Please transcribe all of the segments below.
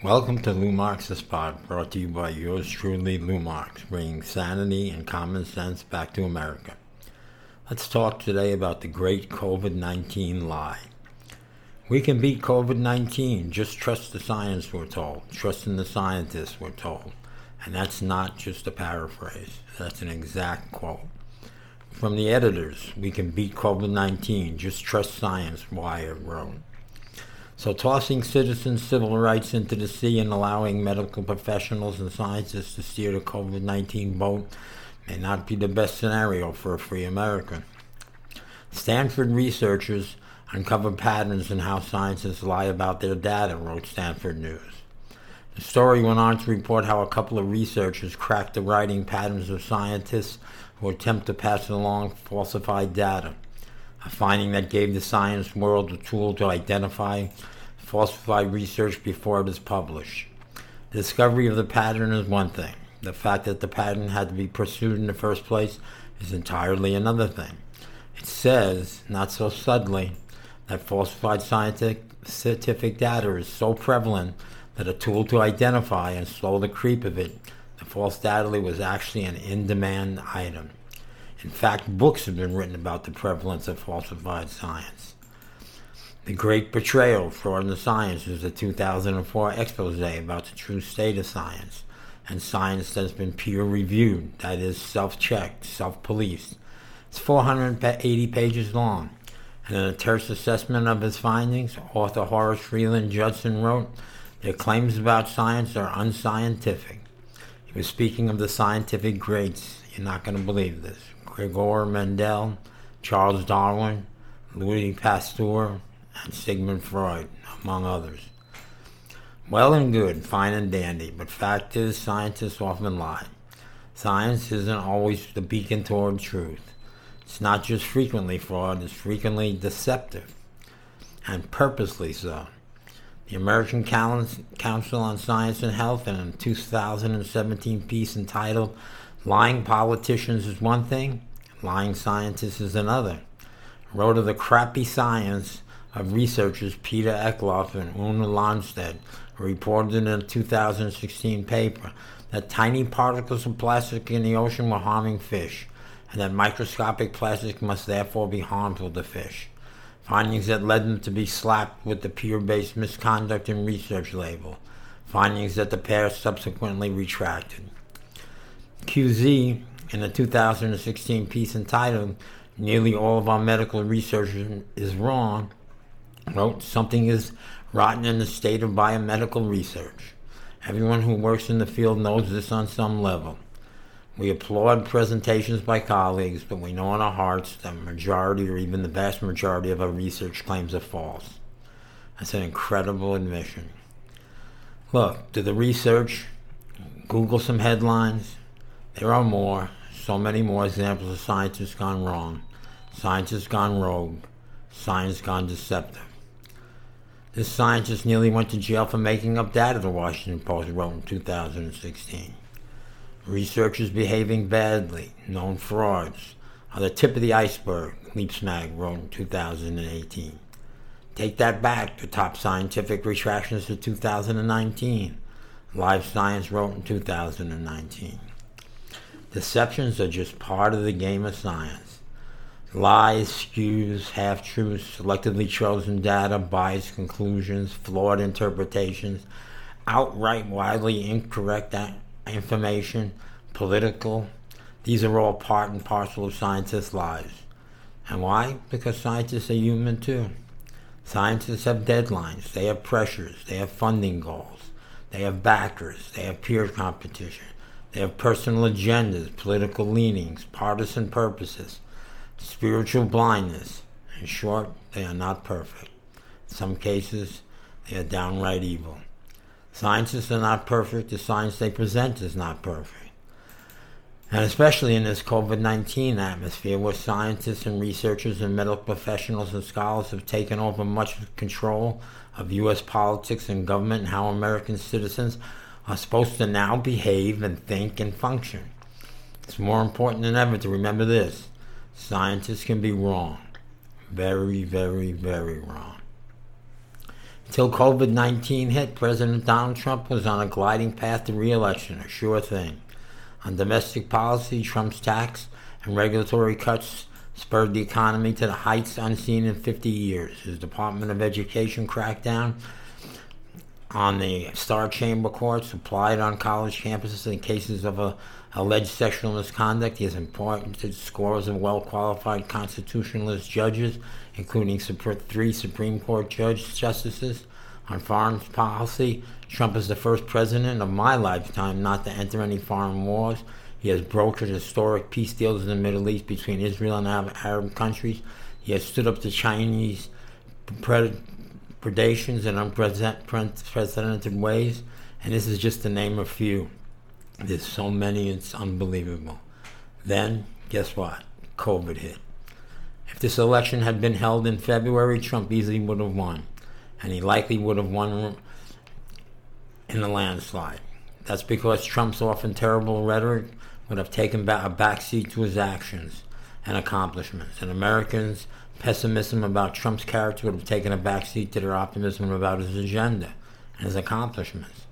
Welcome to Lou Marks the Spot, brought to you by yours truly, Lou Marks, bringing sanity and common sense back to America. Let's talk today about the great COVID 19 lie. We can beat COVID 19, just trust the science, we're told. Trust in the scientists, we're told. And that's not just a paraphrase, that's an exact quote. From the editors, we can beat COVID 19, just trust science, Wired wrote. So, tossing citizens' civil rights into the sea and allowing medical professionals and scientists to steer the COVID 19 boat may not be the best scenario for a free America. Stanford researchers uncover patterns in how scientists lie about their data, wrote Stanford News. The story went on to report how a couple of researchers cracked the writing patterns of scientists who attempt to pass along falsified data a finding that gave the science world a tool to identify falsified research before it is published. The discovery of the pattern is one thing. The fact that the pattern had to be pursued in the first place is entirely another thing. It says, not so subtly, that falsified scientific, data is so prevalent that a tool to identify and slow the creep of it, the false data was actually an in demand item. In fact, books have been written about the prevalence of falsified science. The Great Betrayal, Fraud in the Science is a 2004 expose about the true state of science and science that's been peer reviewed, that is, self checked, self policed. It's 480 pages long. And in a terse assessment of his findings, author Horace Freeland Judson wrote, Their claims about science are unscientific. He was speaking of the scientific greats. You're not going to believe this. Gregor Mendel, Charles Darwin, Louis Pasteur, and Sigmund Freud, among others. Well and good, fine and dandy, but fact is, scientists often lie. Science isn't always the beacon toward truth. It's not just frequently fraud, it's frequently deceptive, and purposely so. The American Council on Science and Health, in a 2017 piece entitled Lying Politicians is One Thing, Lying Scientists is another. Wrote of the crappy science of researchers Peter Eklöv and Oona Lönnstedt, reported in a 2016 paper that tiny particles of plastic in the ocean were harming fish, and that microscopic plastic must therefore be harmful to fish. Findings that led them to be slapped with the peer based misconduct in research label. Findings that the pair subsequently retracted. QZ in a 2016 piece entitled Nearly All of Our Medical Research is Wrong, wrote something is rotten in the state of biomedical research. Everyone who works in the field knows this on some level. We applaud presentations by colleagues, but we know in our hearts that majority or even the vast majority of our research claims are false. That's an incredible admission. Look, do the research, Google some headlines. There are more so many more examples of scientists gone wrong, scientists gone rogue, science gone deceptive. This scientist nearly went to jail for making up data, the Washington Post wrote in 2016. Researchers behaving badly, known frauds, are the tip of the iceberg, Leapsmag wrote in 2018. Take that back, the top scientific retractions of 2019, Live Science wrote in 2019. Deceptions are just part of the game of science. Lies, skews, half truths, selectively chosen data, biased conclusions, flawed interpretations, outright widely incorrect information, political. These are all part and parcel of scientists' lives. And why? Because scientists are human too. Scientists have deadlines, they have pressures, they have funding goals, they have backers, they have peer competition. They have personal agendas, political leanings, partisan purposes, spiritual blindness. In short, they are not perfect. In some cases, they are downright evil. Scientists are not perfect, the science they present is not perfect. And especially in this COVID 19 atmosphere where scientists and researchers and medical professionals and scholars have taken over much control of U.S. politics and government and how American citizens are supposed to now behave and think and function. It's more important than ever to remember this scientists can be wrong. Very, very, very wrong. Until COVID 19 hit, President Donald Trump was on a gliding path to re election, a sure thing. On domestic policy, Trump's tax and regulatory cuts spurred the economy to the heights unseen in 50 years. His Department of Education crackdown on the Star Chamber courts applied on college campuses in cases of a, alleged sexual misconduct. He has appointed scores of well qualified constitutionalist judges, including three Supreme Court judge justices. On foreign policy, Trump is the first president of my lifetime not to enter any foreign wars. He has brokered historic peace deals in the Middle East between Israel and Arab countries. He has stood up to Chinese predations in unprecedented ways, and this is just to name a few. There's so many, it's unbelievable. Then, guess what? COVID hit. If this election had been held in February, Trump easily would have won, and he likely would have won in a landslide. That's because Trump's often terrible rhetoric would have taken a backseat to his actions and accomplishments, and Americans' pessimism about Trump's character would have taken a backseat to their optimism about his agenda and his accomplishments.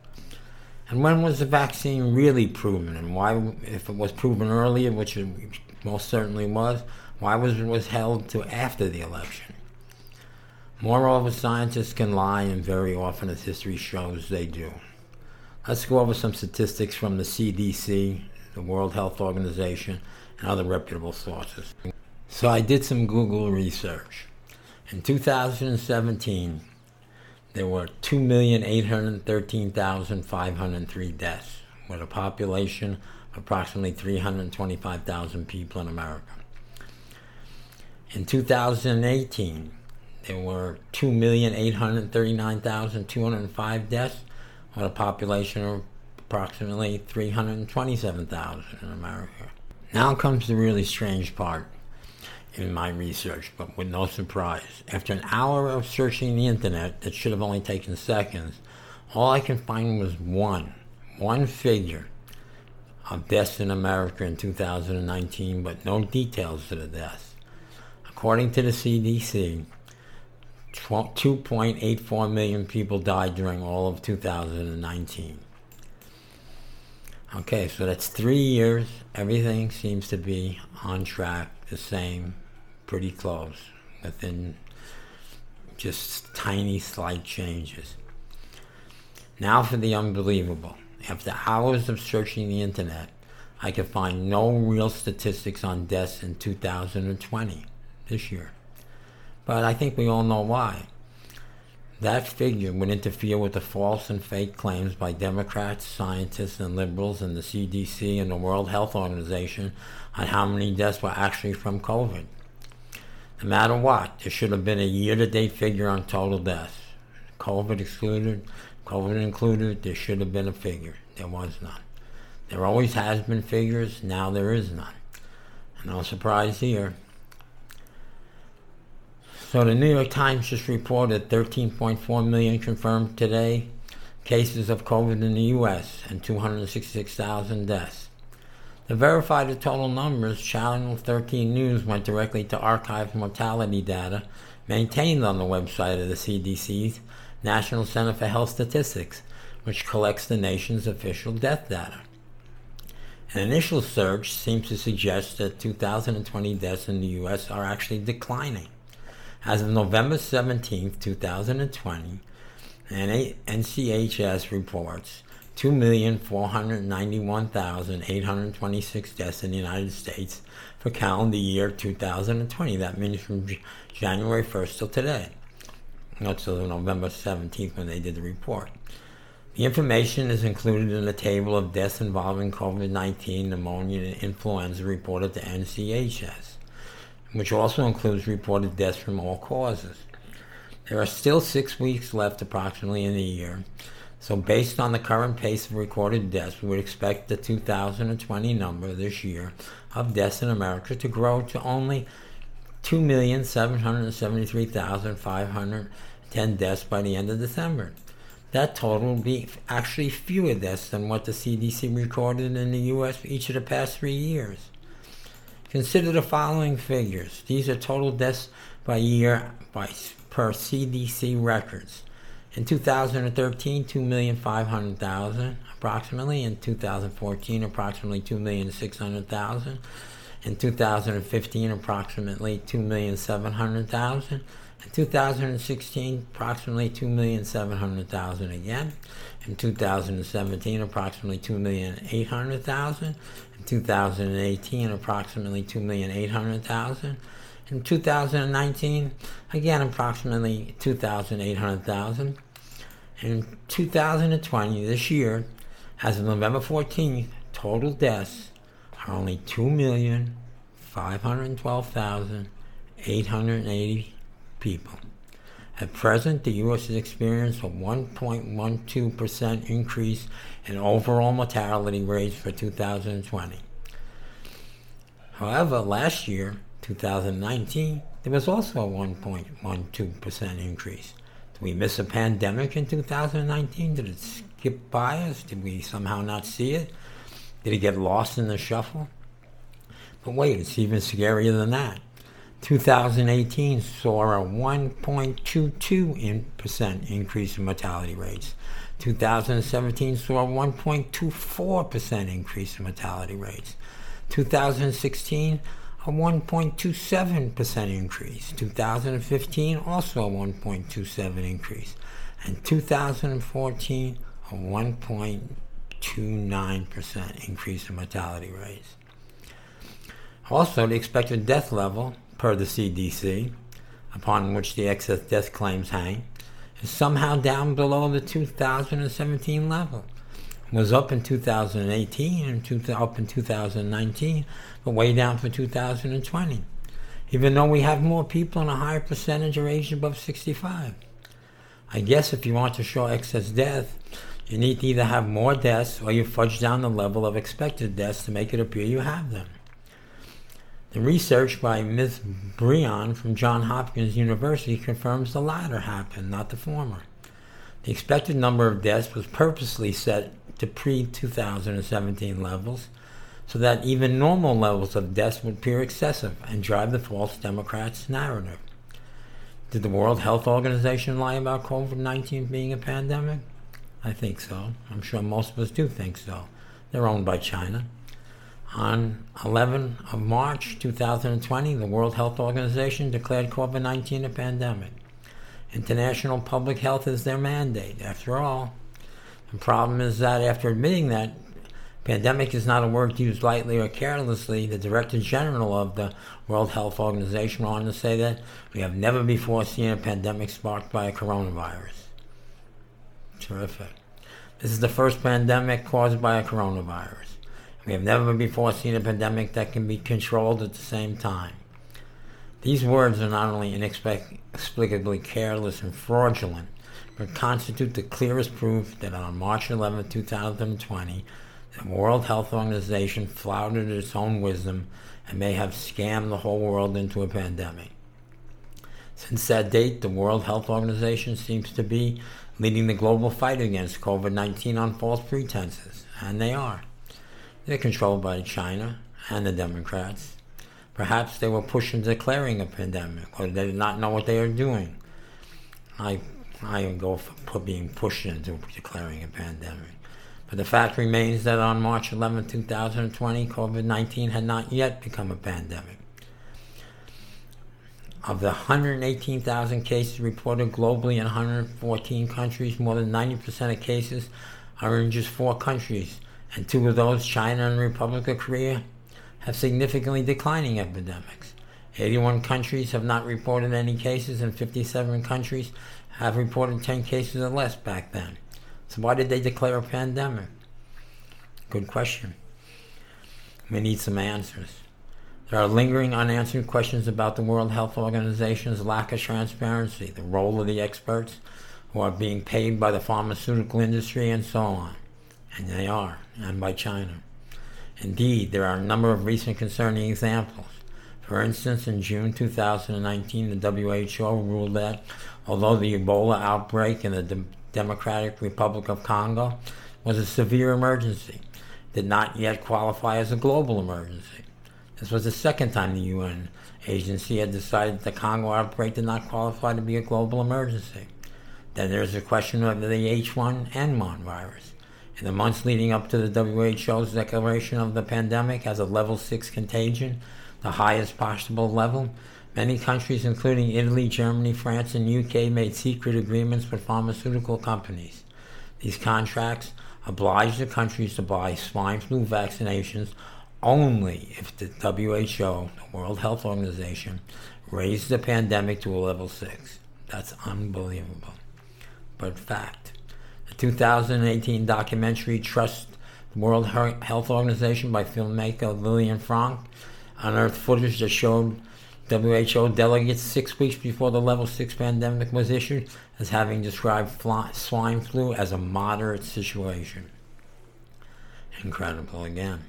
And when was the vaccine really proven, and why, if it was proven earlier, which it most certainly was, why was it was held to after the election? Moreover, scientists can lie, and very often, as history shows, they do. Let's go over some statistics from the CDC, the World Health Organization, and other reputable sources. So I did some Google research. In 2017, there were 2,813,503 deaths, with a population of approximately 325,000 people in America. In 2018, there were 2,839,205 deaths, with a population of approximately 327,000 in America. Now comes the really strange part in my research, but with no surprise. After an hour of searching the internet that should have only taken seconds, all I could find was one, one figure of deaths in America in 2019, but no details of the deaths. According to the CDC, 2.84 million people died during all of 2019. Okay, so that's three years. Everything seems to be on track, the same, pretty close, within just tiny, slight changes. Now for the unbelievable. After hours of searching the internet, I could find no real statistics on deaths in 2020, this year. But I think we all know why. That figure would interfere with the false and fake claims by Democrats, scientists, and liberals in the CDC and the World Health Organization on how many deaths were actually from COVID. No matter what, there should have been a year to date figure on total deaths. COVID excluded, COVID included, there should have been a figure. There was none. There always has been figures, now there is none. No surprise here. So the New York Times just reported 13.4 million confirmed today cases of COVID in the U.S. and 266,000 deaths. To verify the total numbers, Channel 13 News went directly to archived mortality data maintained on the website of the CDC's National Center for Health Statistics, which collects the nation's official death data. An initial search seems to suggest that 2020 deaths in the U.S. are actually declining. As of November 17, 2020, NCHS reports 2,491,826 deaths in the United States for calendar year 2020. That means from January 1st till today, not till November 17th when they did the report. The information is included in the table of deaths involving COVID 19, pneumonia, and influenza reported to NCHS which also includes reported deaths from all causes. There are still six weeks left approximately in the year, so based on the current pace of recorded deaths, we would expect the 2020 number this year of deaths in America to grow to only 2,773,510 deaths by the end of December. That total will be actually fewer deaths than what the CDC recorded in the U.S. each of the past three years. Consider the following figures. These are total deaths by year by, per CDC records. In 2013, 2,500,000 approximately. In 2014, approximately 2,600,000. In 2015, approximately 2,700,000. In 2016, approximately 2,700,000 again. In 2017, approximately 2,800,000. In 2018, approximately 2,800,000. In 2019, again, approximately 2,800,000. In 2020, this year, as of November 14th, total deaths are only 2,512,880 people. At present, the U.S. has experienced a 1.12% increase in overall mortality rates for 2020. However, last year, 2019, there was also a 1.12% increase. Did we miss a pandemic in 2019? Did it skip by us? Did we somehow not see it? Did it get lost in the shuffle? But wait, it's even scarier than that. 2018 saw a 1.22% increase in mortality rates. 2017 saw a 1.24% increase in mortality rates. 2016 a 1.27% increase. 2015 also a 1.27 increase. And 2014 a 1.29% increase in mortality rates. Also, the expected death level, per the CDC, upon which the excess death claims hang, is somehow down below the 2017 level was up in 2018 and two, up in 2019, but way down for 2020. Even though we have more people and a higher percentage are aged above 65. I guess if you want to show excess death, you need to either have more deaths or you fudge down the level of expected deaths to make it appear you have them. The research by Ms. Briand from Johns Hopkins University confirms the latter happened, not the former. The expected number of deaths was purposely set to pre 2017 levels so that even normal levels of deaths would appear excessive and drive the false Democrats' narrative. Did the World Health Organization lie about COVID 19 being a pandemic? I think so. I'm sure most of us do think so. They're owned by China. On 11 of March 2020, the World Health Organization declared COVID 19 a pandemic. International public health is their mandate. After all, the problem is that after admitting that pandemic is not a word used lightly or carelessly, the Director General of the World Health Organization went on to say that we have never before seen a pandemic sparked by a coronavirus. Terrific. This is the first pandemic caused by a coronavirus. We have never before seen a pandemic that can be controlled at the same time. These words are not only inexplicably careless and fraudulent, but constitute the clearest proof that on March 11, 2020, the World Health Organization flouted its own wisdom and may have scammed the whole world into a pandemic. Since that date, the World Health Organization seems to be leading the global fight against COVID 19 on false pretenses, and they are. They're controlled by China and the Democrats. Perhaps they were pushed into declaring a pandemic, or they did not know what they are doing. I I go for being pushed into declaring a pandemic. But the fact remains that on March 11, 2020, COVID 19 had not yet become a pandemic. Of the 118,000 cases reported globally in 114 countries, more than 90% of cases are in just four countries, and two of those, China and Republic of Korea, have significantly declining epidemics. 81 countries have not reported any cases, and 57 countries have reported 10 cases or less back then. So why did they declare a pandemic? Good question. We need some answers. There are lingering unanswered questions about the World Health Organization's lack of transparency, the role of the experts who are being paid by the pharmaceutical industry, and so on. And they are, and by China. Indeed, there are a number of recent concerning examples. For instance, in June 2019, the WHO ruled that although the Ebola outbreak in the De- Democratic Republic of Congo was a severe emergency, did not yet qualify as a global emergency. This was the second time the UN agency had decided the Congo outbreak did not qualify to be a global emergency. Then there's the question of the H1N1 virus. In the months leading up to the WHO's declaration of the pandemic as a level 6 contagion, the highest possible level, many countries, including Italy, Germany, France, and UK, made secret agreements with pharmaceutical companies. These contracts obliged the countries to buy swine flu vaccinations only if the WHO, the World Health Organization, raised the pandemic to a level 6. That's unbelievable. But fact. The 2018 documentary Trust the World Health Organization by filmmaker Lilian Franck unearthed footage that showed WHO delegates six weeks before the level 6 pandemic was issued as having described fly, swine flu as a moderate situation. Incredible again.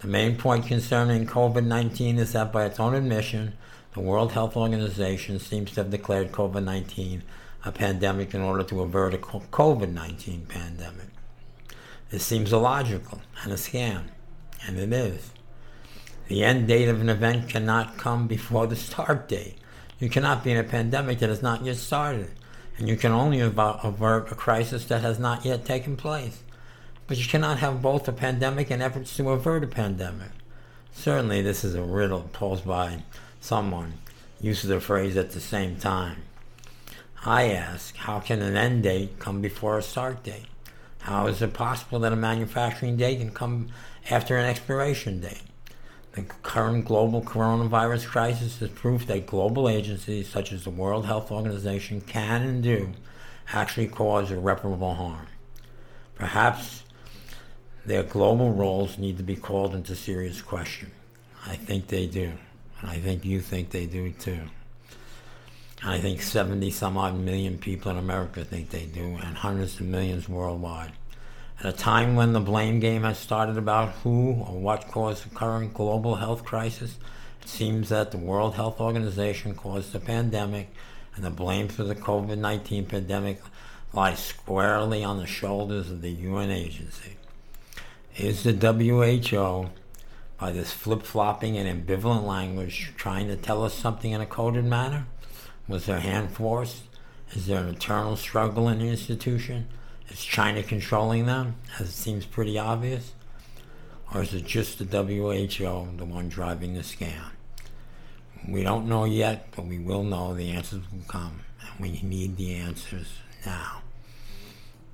The main point concerning COVID 19 is that, by its own admission, the World Health Organization seems to have declared COVID 19 a pandemic in order to avert a COVID 19 pandemic. This seems illogical and a scam, and it is. The end date of an event cannot come before the start date. You cannot be in a pandemic that has not yet started, and you can only avert a crisis that has not yet taken place. But you cannot have both a pandemic and efforts to avert a pandemic. Certainly, this is a riddle posed by someone uses the phrase at the same time. I ask, how can an end date come before a start date? How is it possible that a manufacturing date can come after an expiration date? The current global coronavirus crisis is proof that global agencies such as the World Health Organization can and do actually cause irreparable harm. Perhaps their global roles need to be called into serious question. I think they do. And I think you think they do too. And I think 70 some odd million people in America think they do, and hundreds of millions worldwide. At a time when the blame game has started about who or what caused the current global health crisis, it seems that the World Health Organization caused the pandemic, and the blame for the COVID 19 pandemic lies squarely on the shoulders of the UN agency. Is the WHO, by this flip flopping and ambivalent language, trying to tell us something in a coded manner? Was their hand forced? Is there an eternal struggle in the institution? Is China controlling them, as it seems pretty obvious? Or is it just the WHO, the one driving the scam? We don't know yet, but we will know the answers will come, and we need the answers now.